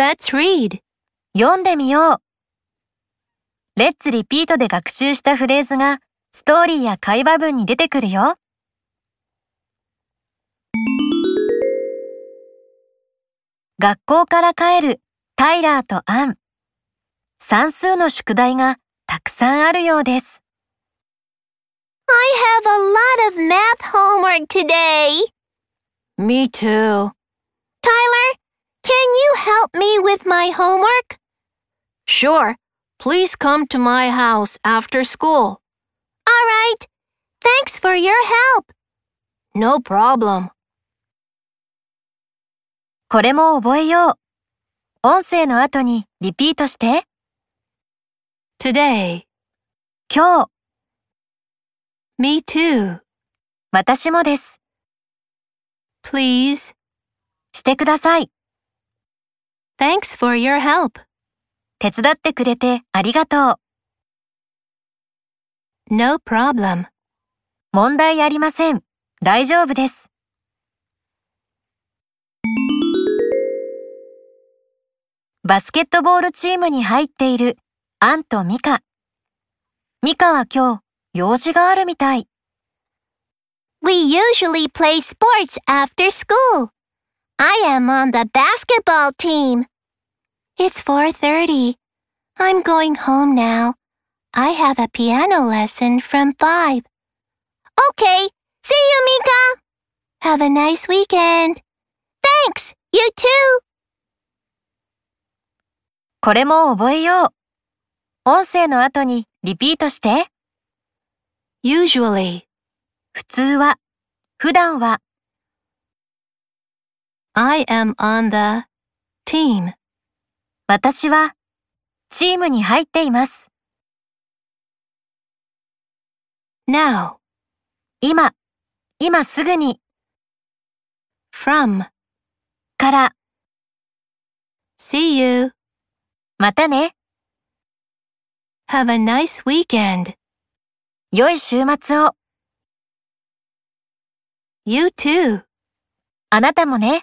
Let's read. 読んでみよう。レッツリピートで学習したフレーズがストーリーや会話文に出てくるよ。学校から帰るタイラーとアン。算数の宿題がたくさんあるようです。I have a lot of math homework today. Me too. Tyler, can you help me with my homework? Sure. Please come to my house after school. All right. Thanks for your help. No problem. これも覚えよう。音声の後にリピートして。Today. 今日、Me too. 私もです。Please. してください。Thanks for your help. 手伝ってくれてありがとう。No problem. 問題ありません。大丈夫です。バスケットボールチームに入っているアンとミカ。ミカは今日用事があるみたい。We usually play sports after school. I am on the basketball team. It's 4:30. I'm going home now. I have a piano lesson from 5. Okay. See you, Mika. Have a nice weekend. Thanks. You too. これも覚えよう。音声の後にリピートして。 Usually. 普通は、普段は、 I am on the team. 私は、チームに入っています。Now. 今、今すぐに、From. から、See you. またね。Have a nice weekend. 良い週末を。You too. あなたもね。